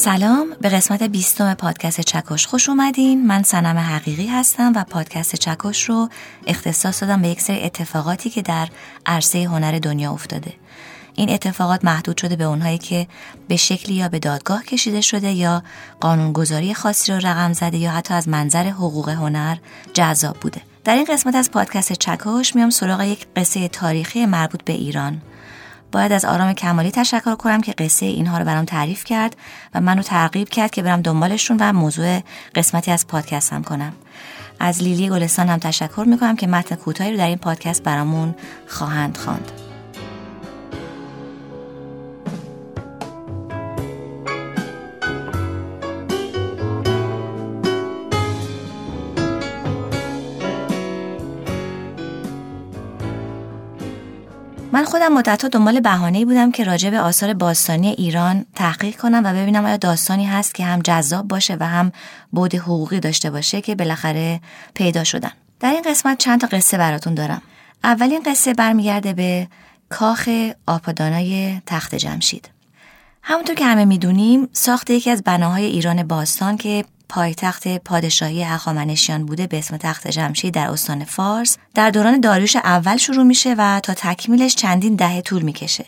سلام به قسمت بیستم پادکست چکش خوش اومدین. من سنم حقیقی هستم و پادکست چکش رو اختصاص دادم به یک سری اتفاقاتی که در عرصه هنر دنیا افتاده. این اتفاقات محدود شده به اونهایی که به شکلی یا به دادگاه کشیده شده یا قانونگذاری خاصی رو رقم زده یا حتی از منظر حقوق هنر جذاب بوده. در این قسمت از پادکست چکش میام سراغ یک قصه تاریخی مربوط به ایران. باید از آرام کمالی تشکر کنم که قصه اینها رو برام تعریف کرد و منو ترغیب کرد که برم دنبالشون و موضوع قسمتی از پادکستم کنم از لیلی گلستان هم تشکر می‌کنم که متن کوتاهی رو در این پادکست برامون خواهند خواند. من خودم مدتها دنبال بهانه‌ای بودم که راجع به آثار باستانی ایران تحقیق کنم و ببینم آیا داستانی هست که هم جذاب باشه و هم بود حقوقی داشته باشه که بالاخره پیدا شدن. در این قسمت چند تا قصه براتون دارم. اولین قصه برمیگرده به کاخ آپادانای تخت جمشید. همونطور که همه می‌دونیم ساخت یکی از بناهای ایران باستان که پایتخت پادشاهی هخامنشیان بوده به اسم تخت جمشید در استان فارس. در دوران داریوش اول شروع میشه و تا تکمیلش چندین دهه طول می‌کشه.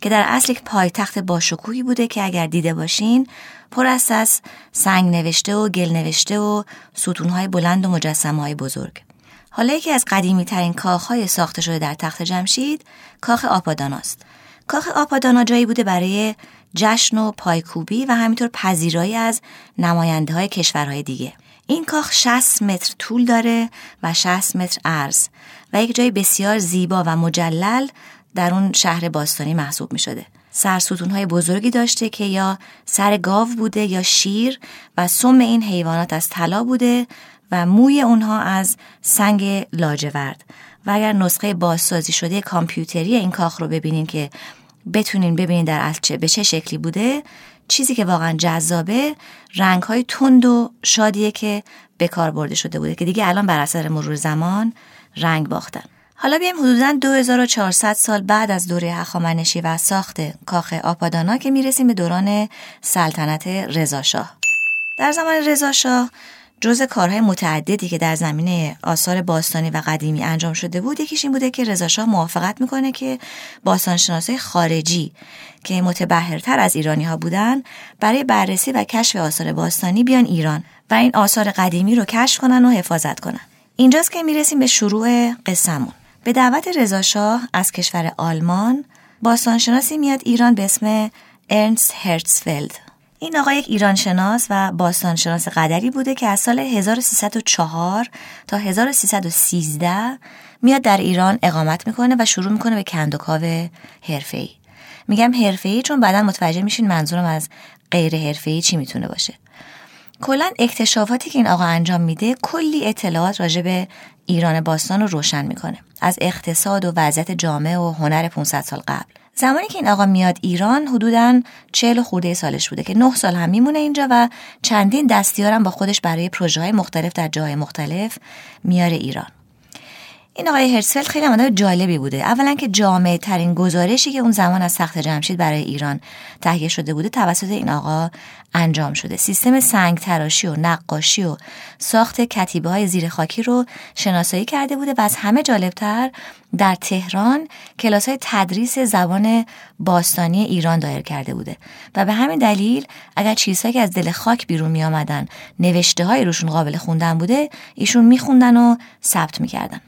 که در اصل یک پایتخت باشکوهی بوده که اگر دیده باشین پر است از سنگ نوشته و گل نوشته و ستونهای بلند و مجسمه های بزرگ. حالا یکی از قدیمی ترین کاخهای ساخته شده در تخت جمشید کاخ آپاداناست. کاخ آپادانا جایی بوده برای جشن و پایکوبی و همینطور پذیرایی از نماینده های کشورهای دیگه. این کاخ 60 متر طول داره و 60 متر عرض و یک جای بسیار زیبا و مجلل در اون شهر باستانی محسوب می شده. سرستون های بزرگی داشته که یا سر گاو بوده یا شیر و سم این حیوانات از طلا بوده و موی اونها از سنگ لاجورد و اگر نسخه بازسازی شده کامپیوتری این کاخ رو ببینین که بتونین ببینین در اصل چه به چه شکلی بوده. چیزی که واقعا جذابه رنگ های تند و شادیه که به کار برده شده بوده که دیگه الان بر اثر مرور زمان رنگ باختن. حالا بیایم حدودا 2400 سال بعد از دوره هخامنشی و ساخت کاخ آپادانا که می‌رسیم به دوران سلطنت رضاشاه. در زمان رضاشاه جز کارهای متعددی که در زمینه آثار باستانی و قدیمی انجام شده بود یکیش این بوده که رضاشاه موافقت می‌کنه که باستانشناسای خارجی که متبهرتر از ایرانی ها بودن برای بررسی و کشف آثار باستانی بیان ایران و این آثار قدیمی رو کشف کنن و حفاظت کنن. اینجاست که می‌رسیم به شروع قصهمون. به دعوت رضاشاه از کشور آلمان باستانشناسی میاد ایران به اسم ارنست هرتسفلد این آقا یک ایرانشناس و باستانشناس قدری بوده که از سال 1304 تا 1313 میاد در ایران اقامت می‌کنه و شروع می‌کنه به کندوکاو حرفه‌ای. میگم حرفه‌ای چون بعدا متوجه میشین منظورم از غیر حرفه‌ای چی می‌تونه باشه. کلا اکتشافاتی که این آقا انجام میده کلی اطلاعات راجع به ایران باستان رو روشن می‌کنه از اقتصاد و وضعیت جامعه و هنر 500 سال قبل زمانی که این آقا میاد ایران حدودا چهل خورده سالش بوده که نه سال هم میمونه اینجا و چندین دستیارم با خودش برای پروژه های مختلف در جاهای مختلف میاره ایران. این آقای هرسفلد خیلی آدم جالبی بوده. اولا که جامعه ترین گزارشی که اون زمان از سخت جمشید برای ایران تهیه شده بوده توسط این آقا انجام شده. سیستم سنگ تراشی و نقاشی و ساخت کتیبه های زیر خاکی رو شناسایی کرده بوده و از همه جالبتر در تهران کلاس های تدریس زبان باستانی ایران دایر کرده بوده. و به همین دلیل اگر چیزهایی که از دل خاک بیرون می آمدن نوشته های روشون قابل خوندن بوده ایشون میخوندن و ثبت می‌کردن.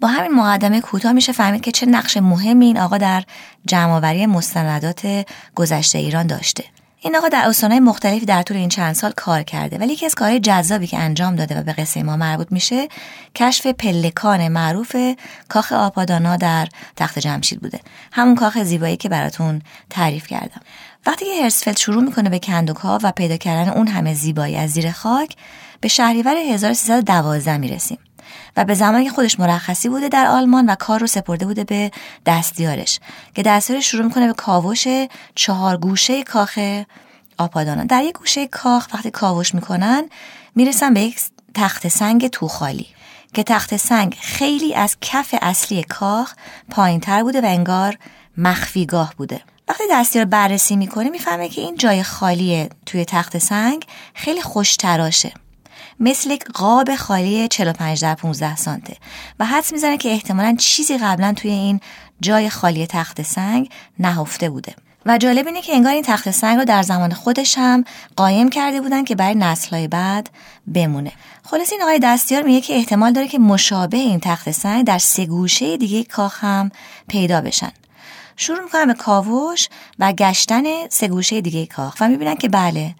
با همین مقدمه کوتاه میشه فهمید که چه نقش مهمی این آقا در جمعآوری مستندات گذشته ایران داشته. این آقا در استانهای مختلفی در طول این چند سال کار کرده ولی یکی از کارهای جذابی که انجام داده و به قصه ما مربوط میشه کشف پلکان معروف کاخ آپادانا در تخت جمشید بوده. همون کاخ زیبایی که براتون تعریف کردم. وقتی که هرسفلد شروع می‌کنه به کندوکا و پیدا کردن اون همه زیبایی از زیر خاک به شهریور 1312 می‌رسیم. و به زمانی که خودش مرخصی بوده در آلمان و کار رو سپرده بوده به دستیارش که دستیارش شروع می‌کنه به کاوش چهار گوشه کاخ آپادانا. در یک گوشه کاخ وقتی کاوش می‌کنن می‌رسن به یک تخت سنگ توخالی که تخت سنگ خیلی از کف اصلی کاخ پایین تر بوده و انگار مخفیگاه بوده. وقتی دستیار بررسی می‌کنه می‌فهمه که این جای خالی توی تخت سنگ خیلی خوش تراشه مثل یک قاب خالی 45 در 15 سانته و حدس می‌زنه که احتمالا چیزی قبلا توی این جای خالی تخت سنگ نهفته بوده. و جالب اینه که انگار این تخت سنگ رو در زمان خودش هم قایم کرده بودن که برای نسلهای بعد بمونه. خلاص این آقای دستیار میگه که احتمال داره که مشابه این تخت سنگ در سه گوشه دیگه کاخ هم پیدا بشن. شروع می‌کنن به کاوش و گشتن سه گوشه دیگه کاخ و می‌بینن که بله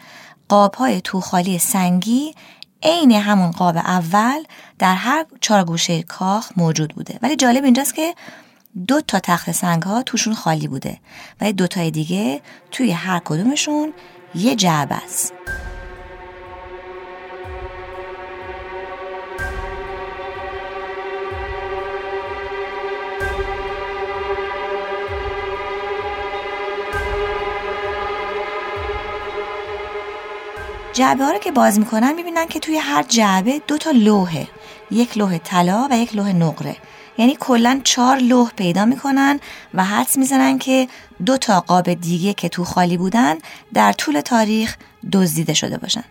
قاب های توخالی سنگی عین همون قاب اول در هر چهار گوشه کاخ موجود بوده. ولی جالب اینجاست که دو تا تخت سنگ ها توشون خالی بوده. و دو تای دیگه توی هر کدومشون یه جعبه است. جعبه ها رو که باز می‌کنن می‌بینن که توی هر جعبه دو تا لوحه. یک لوح طلا و یک لوح نقره. یعنی کلا چهار لوح پیدا می‌کنن و حدس می‌زنن که دو تا قاب دیگه که تو خالی بودن در طول تاریخ دزدیده شده باشن.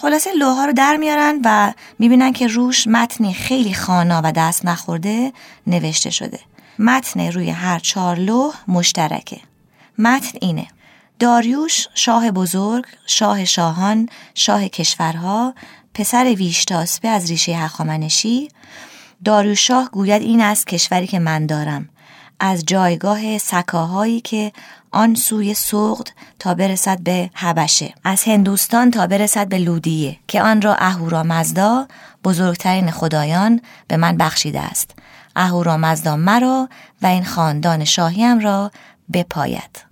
خلاصه لوها رو در میارن و می‌بینن که روش متنی خیلی خانا و دست نخورده نوشته شده. متن روی هر چهار لوح مشترکه. متن اینه داریوش شاه بزرگ شاه شاهان شاه کشورها پسر ویشتاسپه از ریشه هخامنشی. داروشاه گوید این است کشوری که من دارم. از جایگاه سکاهایی که آن سوی سوقد تا برسد به حبشه. از هندوستان تا برسد به لودیه که آن را اهورا مزدا بزرگترین خدایان به من بخشیده است. اهورا مزدا مرا و این خاندان شاهیم را بپاید.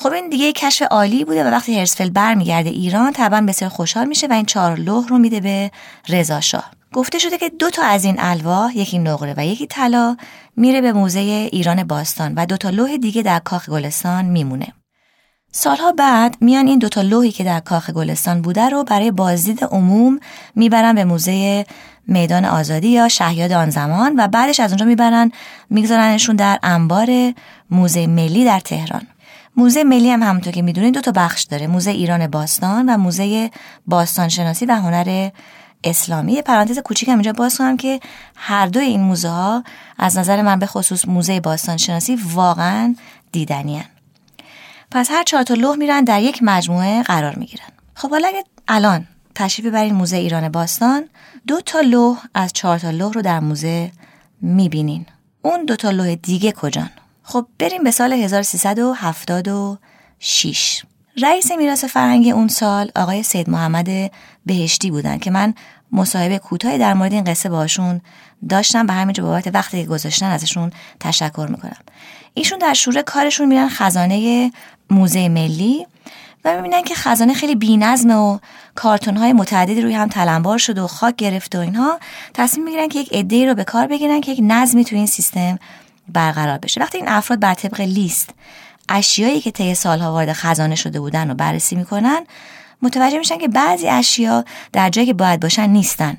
خب این دیگه کشف عالی بوده و وقتی هرسفل برمیگرده ایران طبعا بسیار خوشحال میشه و این چهار لوح رو میده به رضا شاه گفته شده که دو تا از این الواح یکی نقره و یکی طلا میره به موزه ایران باستان و دو تا لوح دیگه در کاخ گلستان میمونه. سالها بعد میان این دوتا لوحی که در کاخ گلستان بوده رو برای بازدید عموم می‌برن به موزه میدان آزادی یا شهیاد آن زمان و بعدش از اونجا می‌برن میگذارنشون در انبار موزه ملی در تهران. موزه ملی هم همونطور که می‌دونید دو تا بخش داره. موزه ایران باستان و موزه باستان شناسی و هنر اسلامی. پرانتز کوچیک هم اینجا باز کنم که هر دو این موزه ها از نظر من به خصوص موزه باستان شناسی واقعا دیدنی پس هر چهار تا لوح میرن در یک مجموعه قرار می‌گیرن. خب حالا اگه الان تشریف ببرین موزه ایران باستان دو تا لوح از چهار تا لوح رو در موزه می‌بینین. اون دو تا لوح دیگه کجان؟ خب بریم به سال 1376 رئیس میراث فرهنگی اون سال آقای سید محمد بهشتی بودن که من مصاحبه کوتاهی در مورد این قصه باشون داشتم به همینجا بابت وقتی که گذاشتن ازشون تشکر می‌کنم. ایشون در شوره کارشون میرن خزانه موزه ملی و می‌بینن که خزانه خیلی بینظمه و کارتون های متعددی روی هم تلمبار شده و خاک گرفته و اینها. تصمیم می‌گیرن که یک عده رو به کار بگیرن که یک نظمی تو این سیستم برقرار بشه. وقتی این افراد بر طبق لیست اشیایی که طی سالها وارد خزانه شده بودن رو بررسی می‌کنن متوجه میشن که بعضی اشیا در جایی که باید باشن نیستن.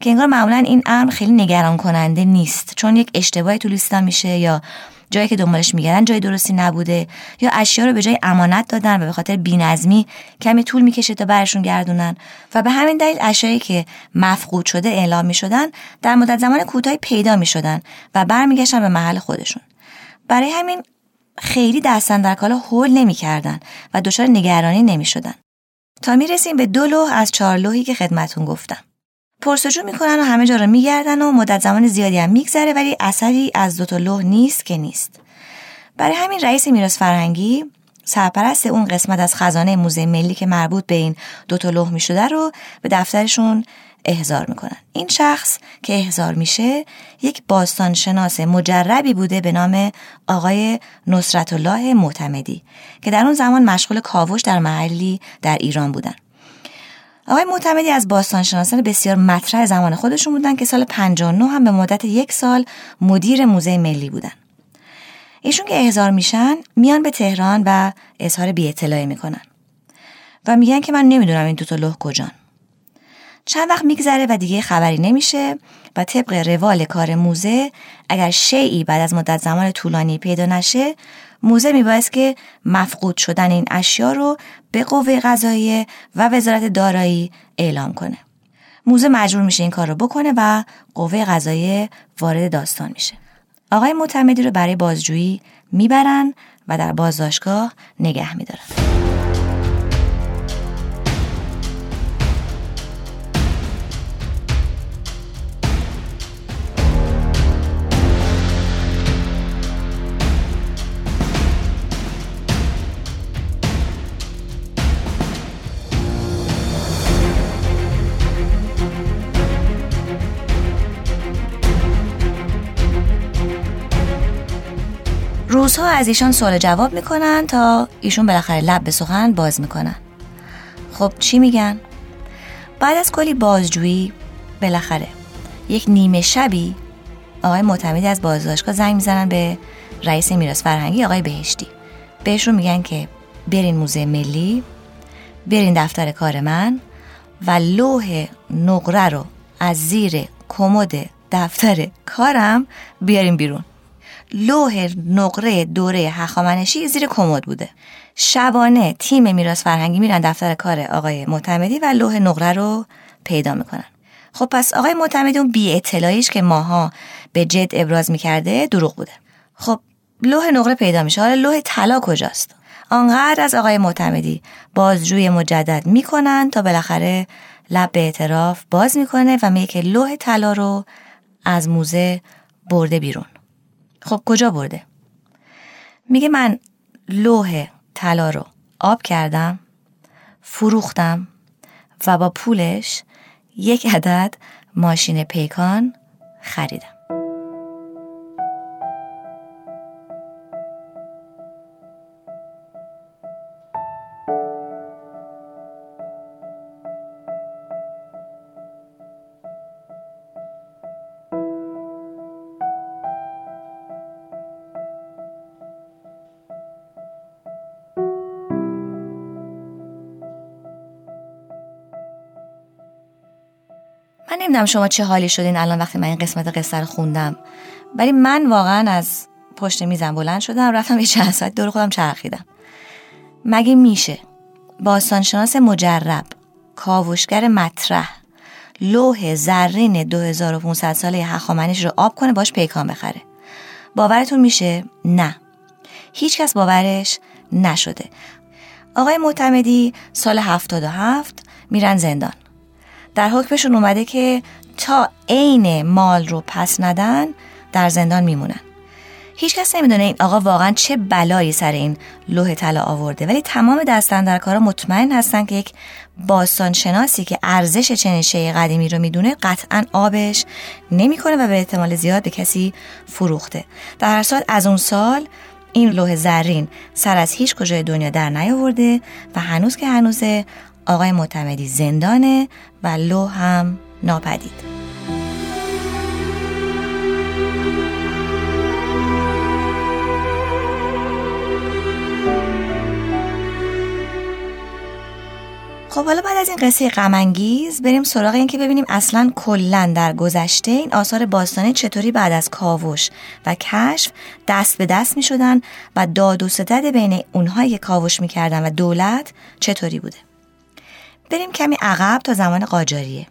که انگار معمولا این امر خیلی نگران کننده نیست. چون یک اشتباهی تو لیستا میشه یا جایی که دنبالش میگردن جای درستی نبوده یا اشیا رو به جای امانت دادن و به خاطر بینظمی کمی طول می‌کشه تا برشون گردونن. و به همین دلیل اشیایی که مفقود شده اعلام می‌شدن در مدت زمان کوتاهی پیدا می‌شدن و برمیگشتن به محل خودشون. برای همین خیلی دستن در کالا هول نمی‌کردن و دچار نگرانی نمی‌شدن. تا می‌رسیم به دو لوح از چهار لوحی که خدمتون گفتم. پرسجو می‌کنن و همه جا رو میگردن و مدت زمان زیادی هم میگذره ولی اثری از دوتا لوح نیست که نیست. برای همین رئیس میراث فرهنگی سرپرست اون قسمت از خزانه موزه ملی که مربوط به این دوتا لوح می‌شده رو به دفترشون احضار می‌کنن. این شخص که احضار میشه یک باستانشناس مجربی بوده به نام آقای نصرت الله معتمدی که در اون زمان مشغول کاوش در محلی در ایران بودن. آقای معتمدی از باستانشناسان بسیار مطرح زمان خودشون بودن که سال 59 هم به مدت یک سال مدیر موزه ملی بودن. ایشون که احضار میشن میان به تهران و اظهار بی اطلاعی می‌کنن. و میگن که من نمی‌دونم این دوتا لوح کجان. چند وقت میگذره و دیگه خبری نمیشه و طبق روال کار موزه اگر شیعی بعد از مدت زمان طولانی پیدا نشه موزه میبایست که مفقود شدن این اشیا رو به قوه قضاییه و وزارت دارایی اعلام کنه. موزه مجبور میشه این کار رو بکنه و قوه قضاییه وارد داستان میشه. آقای معتمدی رو برای بازجویی می‌برن و در بازداشتگاه نگه میدارن. روزها از ایشان سوال جواب می‌کنن تا ایشون بالاخره لب به سخن باز می‌کنن. خب چی میگن؟ بعد از کلی بازجویی بالاخره یک نیمه شبی آقای معتمدی از بازداشتگاه زنگ می‌زنن به رئیس میراث فرهنگی آقای بهشتی. بهشون میگن که برین موزه ملی برین دفتر کار من و لوح نقره رو از زیر کمد دفتر کارم بیارین بیرون. لوح نقره دوره هخامنشی زیر کمد بوده. شبانه تیم میراث فرهنگی میرن دفتر کار آقای معتمدی و لوح نقره رو پیدا می‌کنن. خب پس آقای معتمدی اون بی اطلاعیش که ماها به جد ابراز می‌کرده دروغ بوده. خب لوح نقره پیدا میشه. حالا لوح طلا کجاست؟ آنقدر از آقای معتمدی بازجوی مجدد می‌کنن تا بالاخره لب به اعتراف باز می‌کنه و میگه که لوح طلا رو از موزه برده بیرون. خب کجا برده؟ میگه من لوح طلا رو آب کردم فروختم و با پولش یک عدد ماشین پیکان خریدم نمی‌دونم شما چه حالی شدین الان وقتی من این قسمت قصه رو خوندم. ولی من واقعا از پشت میزم بلند شدم رفتم یه چند ساعت دور خودم چرخیدم. مگه میشه باستانشناس مجرب کاوشگر مطرح لوح زرین 2500 ساله هخامنش رو آب کنه باش پیکان بخره؟ باورتون میشه؟ نه. هیچکس باورش نشده. آقای معتمدی سال 77 میرن زندان. در حکمشون اومده که تا عین مال رو پس ندن در زندان میمونن. هیچ کس نمی‌دونه این آقا واقعا چه بلایی سر این لوح طلا آورده. ولی تمام کارا مطمئن هستن که یک باستان شناسی که ارزش چنین شی قدیمی رو می‌دونه قطعا آبش نمی‌کنه و به احتمال زیاد به کسی فروخته. در هر سال از اون سال این لوح زرین سر از هیچ کجای دنیا در نیاورده و هنوز که هنوزه آقای معتمدی زندانه و لو هم ناپدید. خب حالا بعد از این قصه غمانگیز بریم سراغ این که ببینیم اصلا کلا در گذشته این آثار باستانی چطوری بعد از کاوش و کشف دست به دست می شدن و داد و ستد بین اونهایی که کاوش می کردن و دولت چطوری بوده؟ بریم کمی عقب تا زمان قاجاریه.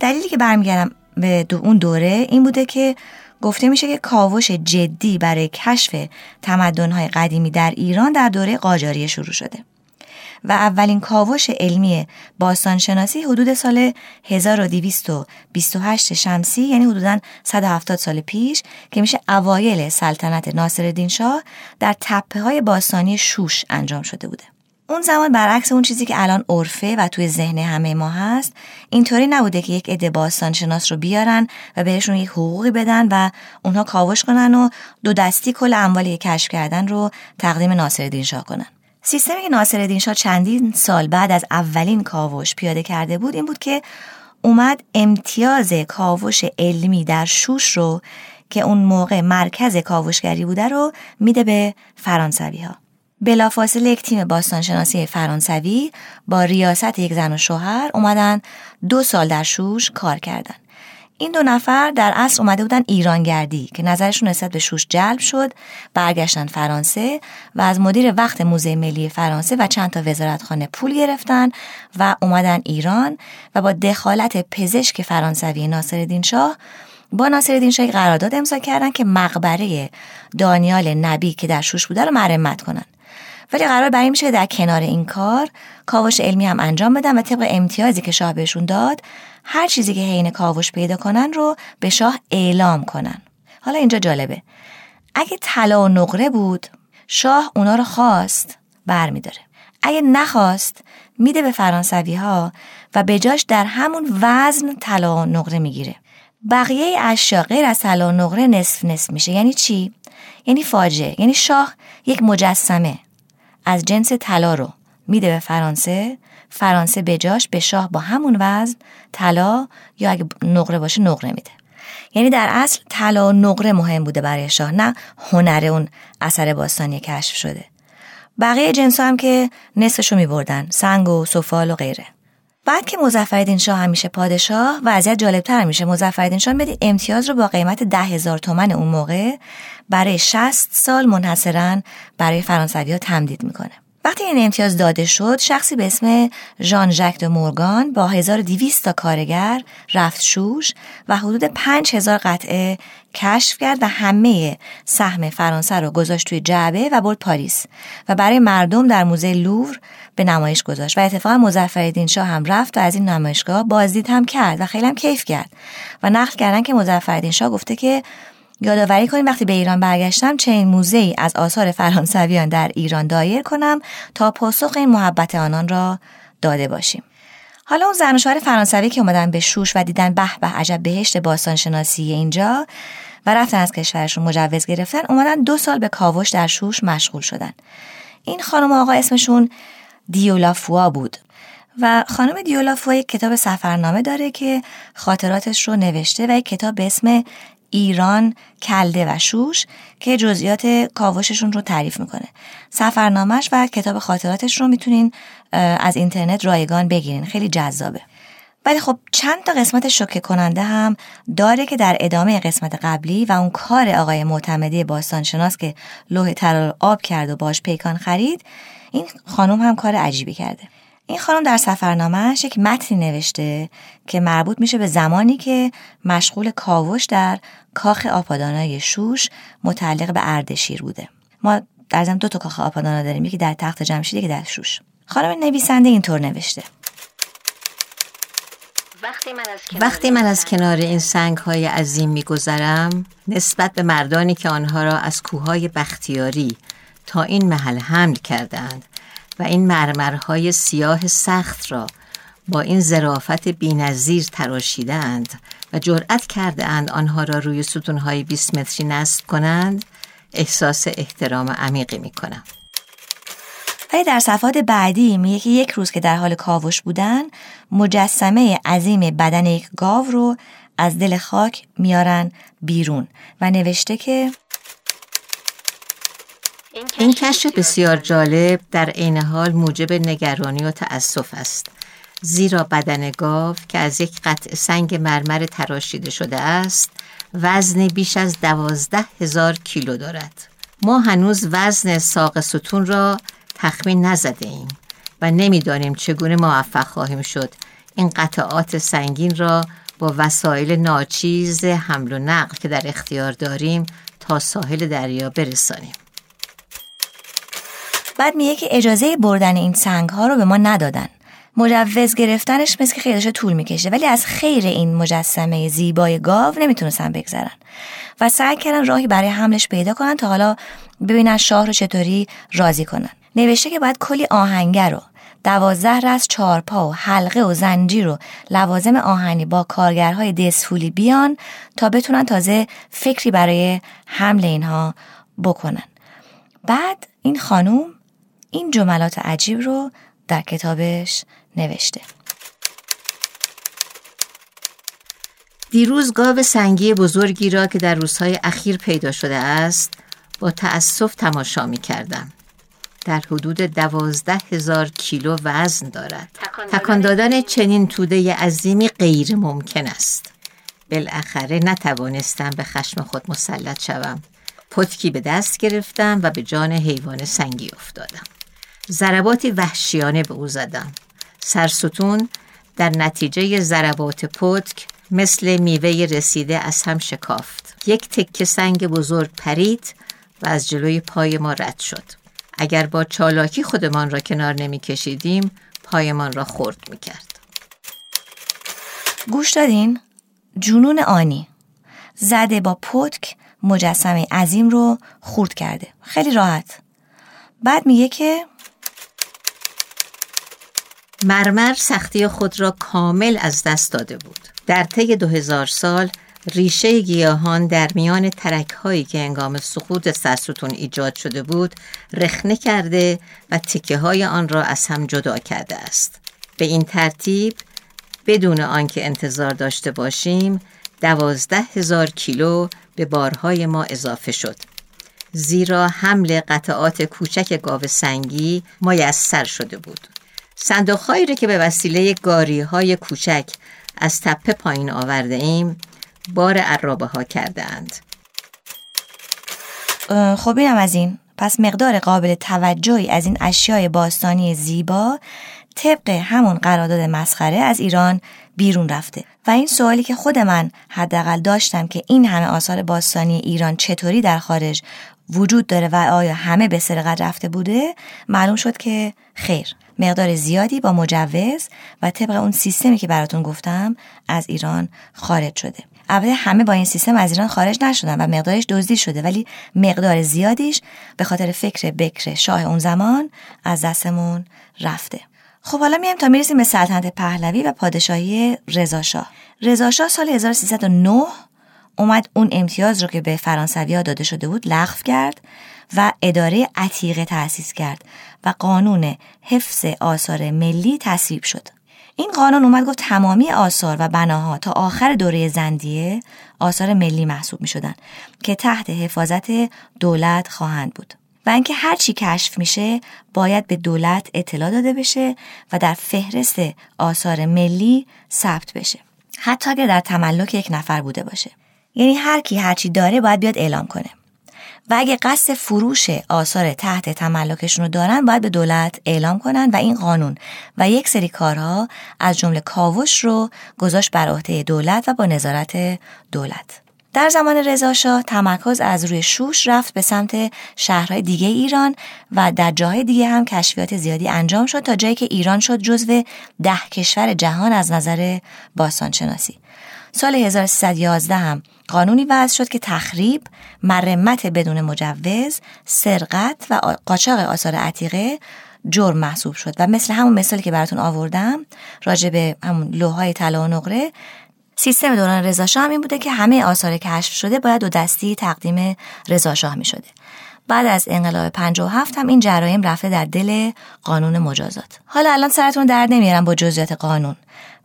دلیلی که برمیگردم به دو اون دوره این بوده که گفته میشه که کاوش جدی برای کشف تمدن‌های قدیمی در ایران در دوره قاجاریه شروع شده. و اولین کاوش علمی باستانشناسی حدود سال 1228 شمسی یعنی حدودا 170 سال پیش که میشه اوایل سلطنت ناصرالدین شاه در تپه های باستانی شوش انجام شده بوده. اون زمان برعکس اون چیزی که الان عرفه و توی ذهن همه ما هست اینطوری نبوده که یک عده باستان شناس رو بیارن و بهشون یک حقوقی بدن و اونها کاوش کنن و دو دستی کل اموالی کشف کردن رو تقدیم ناصرالدین شاه کنن. سیستمی که ناصرالدین شاه چندین سال بعد از اولین کاوش پیاده کرده بود این بود که اومد امتیاز کاوش علمی در شوش رو که اون موقع مرکز کاوشگری بوده رو میده به فرانسوی ها بلافاصله یک تیم باستانشناسی فرانسوی با ریاست یک زن و شوهر اومدن دو سال در شوش کار کردن. این دو نفر در اصل اومده بودن ایرانگردی که نظرشون نسبت به شوش جلب شد برگشتن فرانسه و از مدیر وقت موزه ملی فرانسه و چند تا وزارتخانه پول گرفتن و اومدن ایران و با دخالت پزشک فرانسوی ناصرالدین شاه با ناصرالدین شاه قرارداد امضا کردن که مقبره دانیال نبی که در شوش بوده رو مرمت کنن. ولی قرار بر میشه در کنار این کار کاوش علمی هم انجام بدن و طبق امتیازی که شاه بهشون داد هر چیزی که حین کاوش پیدا کنن رو به شاه اعلام کنن. حالا اینجا جالبه. اگه طلا و نقره بود شاه اونا رو خواست برمیداره. اگه نخواست میده به فرانسوی ها و به جاش در همون وزن طلا و نقره می‌گیره. بقیه اشیا غیر از طلا و نقره نصف نصف میشه. یعنی چی؟ یعنی فاجعه. یعنی شاه یک مجسمه. از جنس طلا رو میده به فرانسه فرانسه به جاش به شاه با همون وزن طلا یا اگه نقره باشه نقره میده. یعنی در اصل طلا و نقره مهم بوده برای شاه نه هنر اون اثر باستانی کشف شده. بقیه جنس هم که نصفشو میبردن سنگ و سفال و غیره. بعد که مزفردین شاه همیشه پادشاه وضعیت جالبتر میشه. مزفردین شاه میده امتیاز رو با قیمت ده هزار تومن اون موقع برای 60 سال منحصرا برای فرانسوی ها تمدید می‌کنه. وقتی این امتیاز داده شد شخصی به اسم ژان ژک دو مورگان با 1200 تا کارگر رفت شوش و حدود 5000 قطعه کشف کرد و همه سهم فرانسه رو گذاشت توی جعبه و برد پاریس. و برای مردم در موزه لور به نمایش گذاشت و اتفاقا مظفرالدین شاه هم رفت و از این نمایشگاه بازدید هم کرد و خیلی هم کیف کرد و نقل کردن که مظفرالدین شاه گفته که یادآوری کنیم وقتی به ایران برگشتم چنین موزه ای از آثار فرانسویان در ایران دایر کنم تا پاسخ این محبت آنان را داده باشیم. حالا اون زن و فرانسوی که اومدن به شوش و دیدن به به عجب بهشت باستان شناسی اینجا و رفتن از کشورشون مجوز گرفتن اومدن دو سال به کاوش در شوش مشغول شدن. این خانم آقا اسمشون دیولافوا بود. و خانم دیولافوا یک کتاب سفرنامه داره که خاطراتش رو نوشته و یک کتاب به اسم ایران کلده و شوش که جزئیات کاوششون رو تعریف می‌کنه. سفرنامهش و کتاب خاطراتش رو می‌تونین از اینترنت رایگان بگیرین. خیلی جذابه. ولی خب چند تا قسمت شوکه کننده هم داره که در ادامه قسمت قبلی و اون کار آقای معتمدی باستانشناس که لوح ترار آب کرد و باش پیکان خرید این خانم هم کار عجیبی کرده. این خانم در سفرنامهش یک متنی نوشته که مربوط میشه به زمانی که مشغول کاوش در کاخ آپادانای شوش متعلق به اردشیر بوده. ما در زمین دو تا کاخ آپادانا داریم یکی در تخت جمشید یکی در شوش. خانم نویسنده اینطور نوشته. وقتی من از کنار, این سنگ های عظیم میگذرم نسبت به مردانی که آنها را از کوههای بختیاری تا این محل حمل کردند و این مرمرهای سیاه سخت را با این زرافت بینظیر تراشیدند و جرأت کرده اند آنها را روی ستونهای 20 متری نصب کنند احساس احترام عمیقی می کنم. ولی در صفحات بعدی میگه که یک روز که در حال کاوش بودن مجسمه عظیم بدن یک گاو رو از دل خاک میارن بیرون و نوشته که این کشف بسیار جالب در عین حال موجب نگرانی و تأسف است. زیرا بدن گاو که از یک قطع سنگ مرمر تراشیده شده است وزن بیش از دوازده هزار کیلو دارد. ما هنوز وزن ساق ستون را تخمین نزده ایم و نمی‌دانیم چگونه موفق خواهیم شد این قطعات سنگین را با وسایل ناچیز حمل و نقل که در اختیار داریم تا ساحل دریا برسانیم. بعد میگه که اجازه بردن این سنگ ها رو به ما ندادن. مجوز گرفتنش مثل که خیلیش طول می‌کشه. ولی از خیر این مجسمه زیبای گاو نمی‌تونستن بگذرن. و سعی کردن راهی برای حملش پیدا کنن تا حالا ببینن شاه رو چطوری راضی کنن. نوشته که باید کلی آهنگر رو دوازده رس چارپا و حلقه و زنجیر و لوازم آهنی با کارگرهای دسفولی بیان تا بتونن تازه فکری برای حمل اینها بکنن. بعد این خانوم این جملات عجیب رو در کتابش نوشته دیروز گاو سنگی بزرگی را که در روزهای اخیر پیدا شده است با تأسف تماشا می کردم. در حدود دوازده هزار کیلو وزن دارد. تکان دادن چنین توده عظیمی غیر ممکن است. بالاخره نتوانستم به خشم خود مسلط شوم پتکی به دست گرفتم و به جان حیوان سنگی افتادم ضرباتی وحشیانه به او زدم سرستون در نتیجه ضربات پتک مثل میوه رسیده از هم شکافت. یک تکه سنگ بزرگ پرید و از جلوی پای ما رد شد. اگر با چالاکی خودمان را کنار نمی کشیدیم پایمان را خورد می کرد گوش دادین؟ جنون آنی. زده با پتک مجسمه عظیم رو خورد کرده. خیلی راحت. بعد میگه که مرمر سختی خود را کامل از دست داده بود. در طی دو هزار سال ریشه گیاهان در میان ترک هایی که انگام سقوط سرستون ایجاد شده بود رخنه کرده و تکه های آن را از هم جدا کرده است. به این ترتیب بدون آنکه انتظار داشته باشیم دوازده هزار کیلو به بارهای ما اضافه شد. زیرا حمل قطعات کوچک گاو سنگی میسر شده بود. صندوقهایی را که به وسیله گاری های کوچک از تپه پایین آورده ایم بار عرابه ها کرده اند خب اینم از این. پس مقدار قابل توجهی از این اشیای باستانی زیبا طبق همون قرارداد مسخره از ایران بیرون رفته. و این سوالی که خود من حداقل داشتم که این همه آثار باستانی ایران چطوری در خارج وجود داره و آیا همه به سرقت رفته بوده معلوم شد که خیر. مقدار زیادی با مجوز و طبق اون سیستمی که براتون گفتم از ایران خارج شده. البته همه با این سیستم از ایران خارج نشدن و مقدارش دزدی شده ولی مقدار زیادیش به خاطر فکر بکر شاه اون زمان از دستمون رفته. خب حالا میایم تا می‌رسیم به سلطنت پهلوی و پادشاهی رضاشاه رضاشاه سال 1309 اومد اون امتیاز رو که به فرانسوی ها داده شده بود لغو کرد و اداره عتیقه تأسیس کرد و قانون حفظ آثار ملی تصویب شد. این قانون اومد گفت تمامی آثار و بناها تا آخر دوره زندیه آثار ملی محسوب می شدن که تحت حفاظت دولت خواهند بود. و اینکه هر چی کشف میشه باید به دولت اطلاع داده بشه و در فهرست آثار ملی ثبت بشه. حتی اگر در تملک یک نفر بوده باشه. یعنی هر کی هر چی داره باید بیاد اعلام کنه. و اگه قصد فروش آثار تحت تملکشون رو دارن باید به دولت اعلام کنن و این قانون و یک سری کارها از جمله کاوش رو گذاشت بر عهده دولت و با نظارت دولت. در زمان رضاشاه تمرکز از روی شوش رفت به سمت شهرهای دیگه ایران و در جاهای دیگه هم کشفیات زیادی انجام شد تا جایی که ایران شد جزو ده کشور جهان از نظر باستانشناسی. سال 1311 هم قانونی وضع شد که تخریب، مرمت بدون مجوز، سرقت و قاچاق آثار عتیقه جرم محسوب شد و مثل همون مثالی که براتون آوردم راجع به همون لوهای طلا و نقره سیستم دوران رضاشاه هم این بوده که همه آثار کشف شده باید دو دستی تقدیم رضاشاه می شده. بعد از انقلاب 57 هم این جرایم رفته در دل قانون مجازات. حالا الان سرتون درد نمیارم با جزئیات قانون.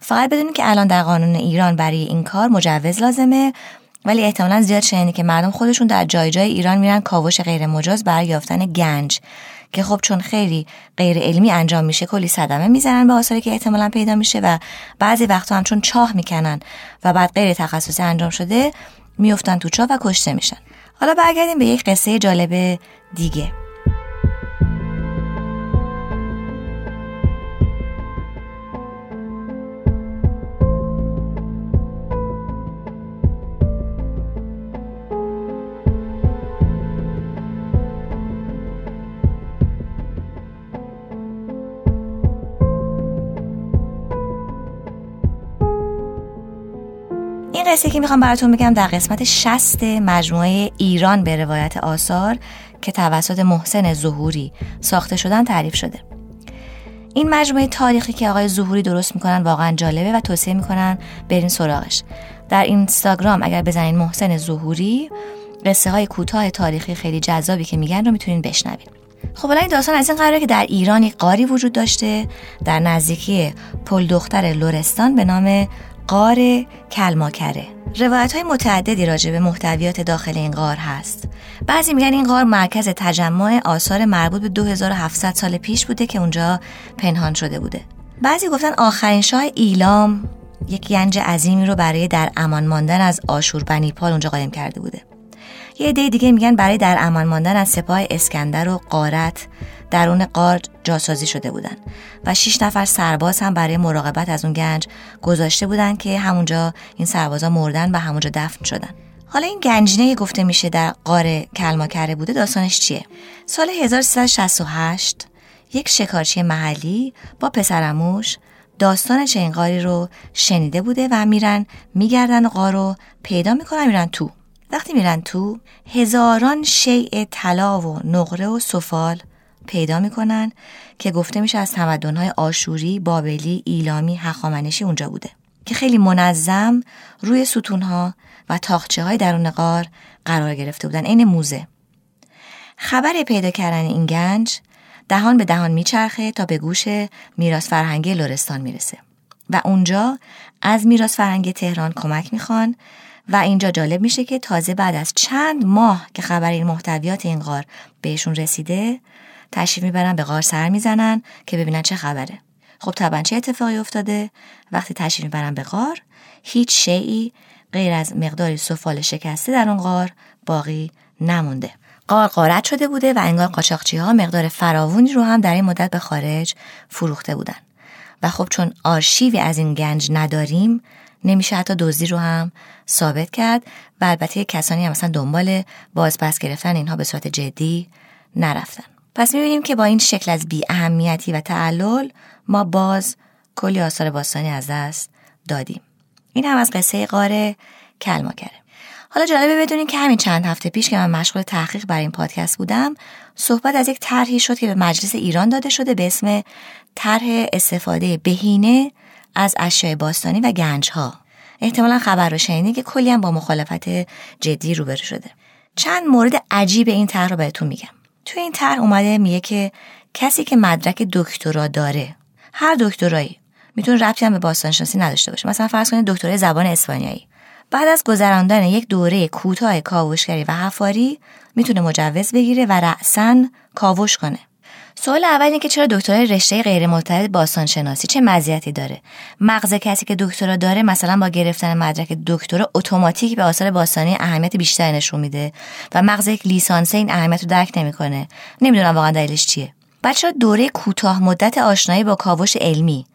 فقط بدونید که الان در قانون ایران برای این کار مجوز لازمه ولی احتمالا زیاد شنیدی که مردم خودشون در جای جای ایران میرن کاوش غیر مجاز برای یافتن گنج که خب چون خیلی غیر علمی انجام میشه کلی صدمه می‌زنن به آثاری که احتمالا پیدا میشه و بعضی وقتا هم چون چاه می‌کنن و بعد غیر تخصصی انجام شده میفتن تو چاه و کشته میشن. حالا برگردیم به یک قصه جالب دیگه. قصه که می‌خوام براتون بگم در قسمت شست مجموعه ایران به روایت آثار که توسط محسن ظهوری ساخته شدن تعریف شده. این مجموعه تاریخی که آقای ظهوری درست می‌کنن واقعا جالبه و توصیه می‌کنن برین سراغش. در اینستاگرام اگر بزنین محسن ظهوری قصه های کوتاه تاریخی خیلی جذابی که میگن رو می‌تونین بشنوین. خب الان این داستان از این قراره که در ایران یک قاری وجود داشته در نزدیکی پل دختر لورستان به نام قار کلماکره. روایت های متعددی راجع به محتویات داخل این غار هست. بعضی میگن این غار مرکز تجمع آثار مربوط به 2700 سال پیش بوده که اونجا پنهان شده بوده. بعضی گفتن آخرین شاه ایلام یک گنج عظیمی رو برای در امان ماندن از آشور بنیپال اونجا قایم کرده بوده. یه عده دیگه میگن برای در امان ماندن از سپاه اسکندر و قارت درون قار جاسازی شده بودن و شش نفر سرباز هم برای مراقبت از اون گنج گذاشته بودن که همونجا این سربازا مردن و همونجا دفن شدن. حالا این گنجینه گفته میشه در قار کلماکره بوده داستانش چیه؟ سال 1368 یک شکارچی محلی با پسرموش داستان چنین قاری رو شنیده بوده و میرن میگردن قار رو پیدا می‌کنن میرن تو. وقتی میرن تو هزاران شیء طلا و نقره و سفال پیدا می‌کنن که گفته میشه از تمدنهای آشوری، بابلی، ایلامی، هخامنشی اونجا بوده که خیلی منظم روی ستونها و تاخچه های درون غار قرار گرفته بودن عین موزه. خبر پیدا کردن این گنج دهان به دهان میچرخه تا به گوش میراث فرهنگی لرستان می‌رسه و اونجا از میراث فرهنگی تهران کمک می‌خوان و اینجا جالب میشه که تازه بعد از چند ماه که خبر این محتویات این غار بهشون رسیده تشریف می‌برن به غار سر می‌زنن که ببینن چه خبره. خب طبعا چه اتفاقی افتاده؟ وقتی تشریف می‌برن به غار هیچ شیعی غیر از مقداری سفال شکسته در اون غار باقی نمونده. قار قارت شده بوده و انگار قاچاقچی ها مقدار فراوونی رو هم در این مدت به خارج فروخته بودن. و خب چون آرشیوی از این گنج نداریم نمیشه حتی دزدی رو هم ثابت کرد و البته کسانی هم مثلا دنبال بازپس گرفتن اینها به صورت جدی نرفتن. پس می‌بینیم که با این شکل از بی اهمیتی و تعلل ما باز کلی آثار باستانی از دست دادیم. این هم از قصه قاره کلماکره حالا جالبه بدونین که همین چند هفته پیش که من مشغول تحقیق بر این پادکست بودم صحبت از یک طرحی شد که به مجلس ایران داده شده به اسم طرح استفاده بهینه از اشیاء باستانی و گنج ها احتمالا خبر رو شنیدین که کلی هم با مخالفت جدی روبرو شده. چند مورد عجیب این طرح رو بهتون میگم. تو این طرح اومده میگه که کسی که مدرک دکترا داره هر دکترایی می‌تونه ربطی هم به باستانشناسی نداشته باشه. مثلا فرض کنید دکترای زبان اسپانیایی. بعد از گذراندن یک دوره کوتاه کاوشگری و حفاری می‌تونه مجوز بگیره و رأسا کاوش کنه. سوال اول اینه که چرا دکترای رشته غیر مرتبط باستان شناسی چه مزیتی داره؟ مغز کسی که دکترا داره مثلا با گرفتن مدرک دکترا اتوماتیک به آثار باستانی اهمیت بیشتری نشون میده و مغز یک لیسانسه این اهمیت رو درک نمی‌کنه. نمی‌دونم واقعا دلیلش چیه. بچه دوره کوتاه مدت آشنایی با کاوش علمی؟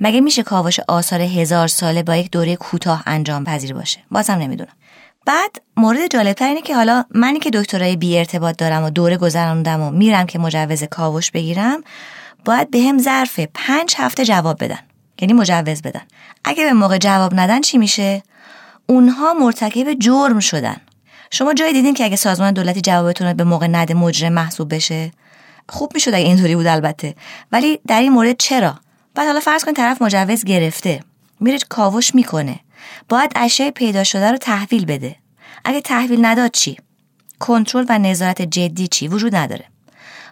مگه میشه کاوش آثار هزار ساله با یک دوره کوتاه انجام پذیر باشه؟ بازم نمی‌دونم. بعد مورد جالبتر اینه که حالا منی که دکترای بی ارتباط دارم و دوره گذراندم و میرم که مجوز کاوش بگیرم باید به هم ظرف پنج هفته جواب بدن. یعنی مجوز بدن. اگه به موقع جواب ندن چی میشه؟ اونها مرتکب جرم شدن. شما جایی دیدین که اگه سازمان دولتی جوابتون به موقع نده مجرم محسوب بشه؟ خوب می‌شد اگه اینطوری بود البته. ولی در این مورد چرا؟ بعد حالا فرض کن طرف مجوز گرفته. میره کاوش می‌کنه. باید اشیاء پیدا شده رو تحویل بده. اگه تحویل نداد چی؟ کنترل و نظارت جدی چی؟ وجود نداره.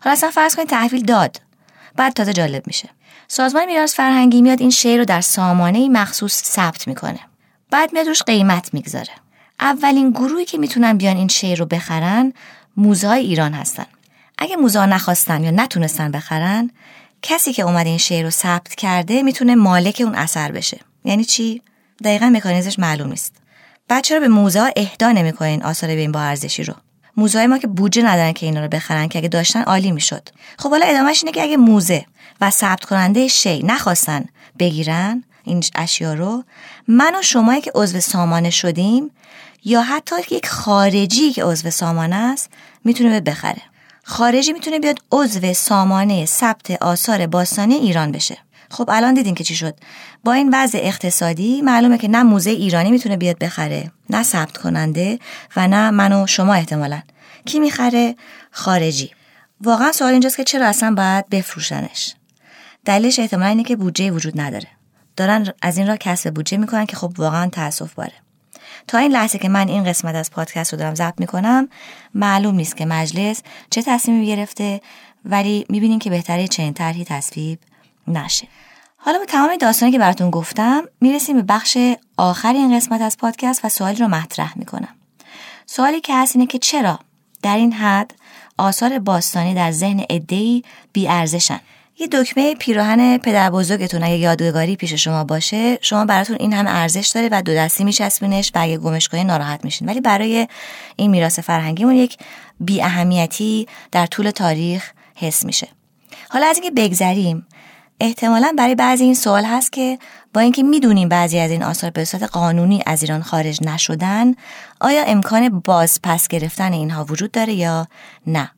حالا اصلا فرض کنید تحویل داد. بعد تازه جالب میشه. سازمان میراث فرهنگی میاد این شعر رو در سامانه مخصوص ثبت می‌کنه. بعد میاد روش قیمت می‌گذاره. اولین گروهی که می‌تونن بیان این شعر رو بخرن موزه ایران هستن. اگه موزه نخواستن یا نتونستن بخرن کسی که اومده این شعر رو ثبت کرده می‌تونه مالک اون اثر بشه. یعنی چی؟ دقیقا مکانیزمش معلوم نیست. بعد چرا به موزه اهدا نمی‌کنین آثار به این با ارزشی رو. موزه ما که بودجه ندارن که اینا رو بخرن که اگه داشتن عالی می‌شد. خب حالا ادامهش اینه که اگه موزه و ثبت کننده شی نخواستن بگیرن این اشیا رو من و شمایی که عضو سامانه شدیم یا حتی یک خارجی که عضو سامانه است می‌تونه بخره. خارجی می‌تونه بیاد عضو سامانه ثبت آثار باستانی ایران بشه. خب الان دیدین که چی شد. با این وضع اقتصادی معلومه که نه موزه ایرانی می‌تونه بیاد بخره نه ثبت کننده و نه من و شما احتمالا. کی می‌خره؟ خارجی. واقعا سوال اینجاست که چرا اصلا باید بفروشنش؟ دلیلش احتمالا اینه که بودجه وجود نداره. دارن از این را کسب بودجه می‌کنن که خب واقعا تاسف باره. تا این لحظه که من این قسمت از پادکست رو دارم ضبط می‌کنم معلوم نیست که مجلس چه تصمیمی گرفته ولی می‌بینیم که بهتره چنین طرحی تصویب نشه. حالا با تمام داستانی که براتون گفتم می‌رسیم به بخش آخر این قسمت از پادکست و سوالی رو مطرح می‌کنم. سوالی که هست اینه که چرا در این حد آثار باستانی در ذهن عدهای بی ارزشن یه دکمه پیراهن پدر بزرگتون اگه یادگاری پیش شما باشه شما براتون این همه ارزش داره و دو دستی میچسبینش و اگه گمش کنی ناراحت میشین. ولی برای این میراث فرهنگیمون یک بی اهمیتی در طول تاریخ حس میشه. حالا از اینکه بگذریم احتمالا برای بعضی این سوال هست که با اینکه می‌دونیم بعضی از این آثار به صورت قانونی از ایران خارج نشدن آیا امکان باز پس گرفتن اینها وجود داره یا نه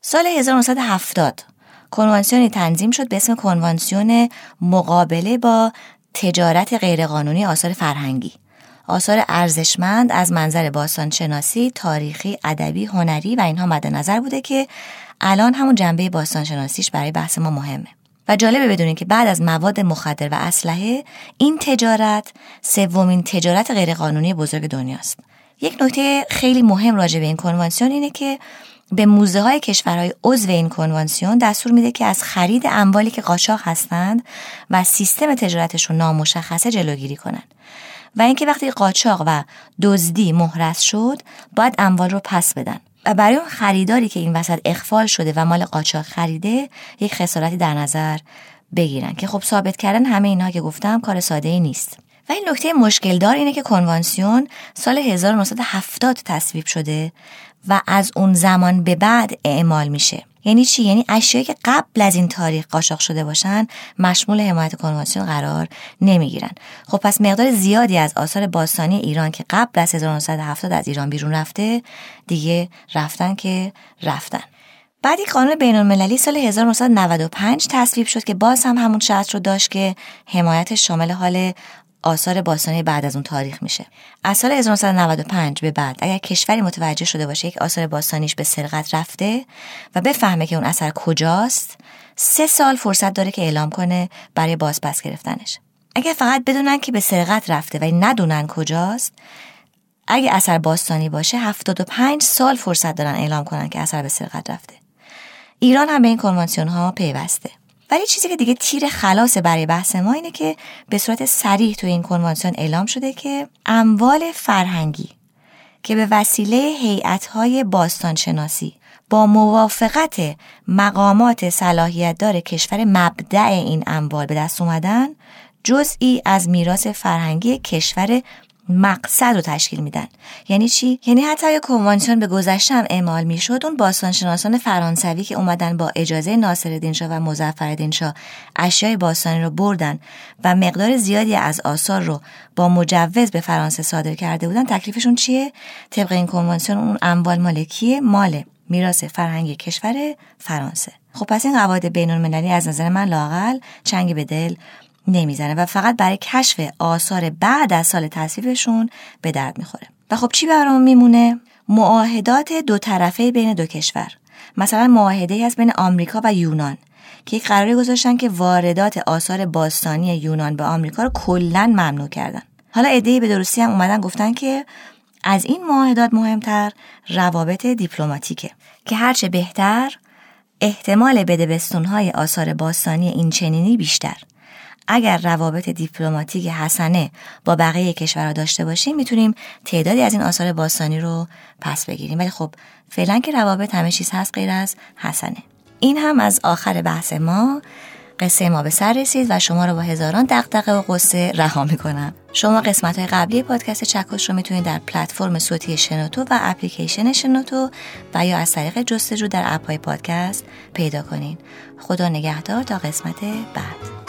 سال 1970 کنوانسیونی تنظیم شد به اسم کنوانسیون مقابله با تجارت غیرقانونی آثار فرهنگی آثار ارزشمند از منظر باستانشناسی، تاریخی، ادبی، هنری و اینها مد نظر بوده که الان همون جنبه باستانشناسیش برای بحث ما مهمه. جالبه بدونید که بعد از مواد مخدر و اسلحه این تجارت سومین تجارت غیرقانونی بزرگ دنیاست. یک نکته خیلی مهم راجع به این کنوانسیون اینه که به موزه های کشورهای عضو این کنوانسیون دستور میده که از خرید اموالی که قاچاق هستند و سیستم تجارتشون نامشخصه جلوگیری کنند و اینکه وقتی قاچاق و دزدی مهرس شد باید اموال رو پس بدن و برای اون خریداری که این وسط اخفال شده و مال قاچاق خریده یک خسارتی در نظر بگیرن که خب ثابت کردن همه اینها که گفتم کار ساده ای نیست. و این نکته مشکل دار اینه که کنوانسیون سال 1970 تصویب شده و از اون زمان به بعد اعمال میشه. یعنی چی؟ یعنی اشیایی که قبل از این تاریخ قاچاق شده باشن مشمول حمایت کنوانسیون قرار نمی‌گیرن. خب پس مقدار زیادی از آثار باستانی ایران که قبل از 1970 از ایران بیرون رفته دیگه رفتن که رفتن. بعد یک قانون بین المللی سال 1995 تصویب شد که باز هم همون شرط رو داشت که حمایت شامل حال آثار باستانی بعد از اون تاریخ میشه. از سال 1995 به بعد اگر کشوری متوجه شده باشه یک آثار باستانیش به سرقت رفته و بفهمه که اون اثر کجاست سه سال فرصت داره که اعلام کنه برای بازپس گرفتنش. اگر فقط بدونن که به سرقت رفته و ندونن کجاست اگه اثر باستانی باشه 75 سال فرصت دارن اعلام کنن که اثر به سرقت رفته. ایران هم به این کنوانسیون ها پیوسته. ولی چیزی که دیگه تیر خلاص برای بحث ما اینه که به صورت سریح تو این کنوانسیون اعلام شده که اموال فرهنگی که به وسیله هیئت‌های باستانشناسی با موافقت مقامات صلاحیت دار کشور مبدع این اموال به دست اومدن جزئی از میراث فرهنگی کشور مقصد رو تشکیل میدن. یعنی چی؟ یعنی حتی اگه کنوانسیون به گذشته هم اعمال می‌شد اون باستانشناسان فرانسوی که اومدن با اجازه ناصرالدین شاه و مظفرالدین شاه اشیای باستانی رو بردن و مقدار زیادی از آثار رو با مجوز به فرانسه صادر کرده بودن تکلیفشون چیه؟ طبق این کنوانسیون اون اموال مالکیه مال میراث فرهنگی کشور فرانسه. خب پس این قواعد بین المللی از نظر من لاقل چنگ به دل نمی‌زنه و فقط برای کشف آثار بعد از سال تصویبشون به درد می‌خوره. و خب چی برامون میمونه؟ معاهدات دو طرفه بین دو کشور. مثلا معاهده هست بین آمریکا و یونان که یک قراری گذاشتن که واردات آثار باستانی یونان به آمریکا رو کلا ممنوع کردن. حالا ایده به درستی هم اومدن گفتن که از این معاهدات مهمتر روابط دیپلماتیکه که هرچه بهتر احتمال بستونهای آثار باستانی این چنینی بیشتر. اگر روابط دیپلماتیک حسنه با بقیه کشورها داشته باشیم می‌تونیم تعدادی از این آثار باستانی رو پس بگیریم. ولی خب فعلا که روابط همه چیز هست غیر از حسنه. این هم از آخر بحث ما. قصه ما به سر رسید و شما رو با هزاران دقدقه و قصه رها می‌کنم. شما قسمت های قبلی پادکست چکش رو می‌تونید در پلتفرم صوتی شنوتو و اپلیکیشن شنوتو و یا از طریق جستجو در اپ های پادکست پیدا کنید خدا نگهدار تا قسمت بعد.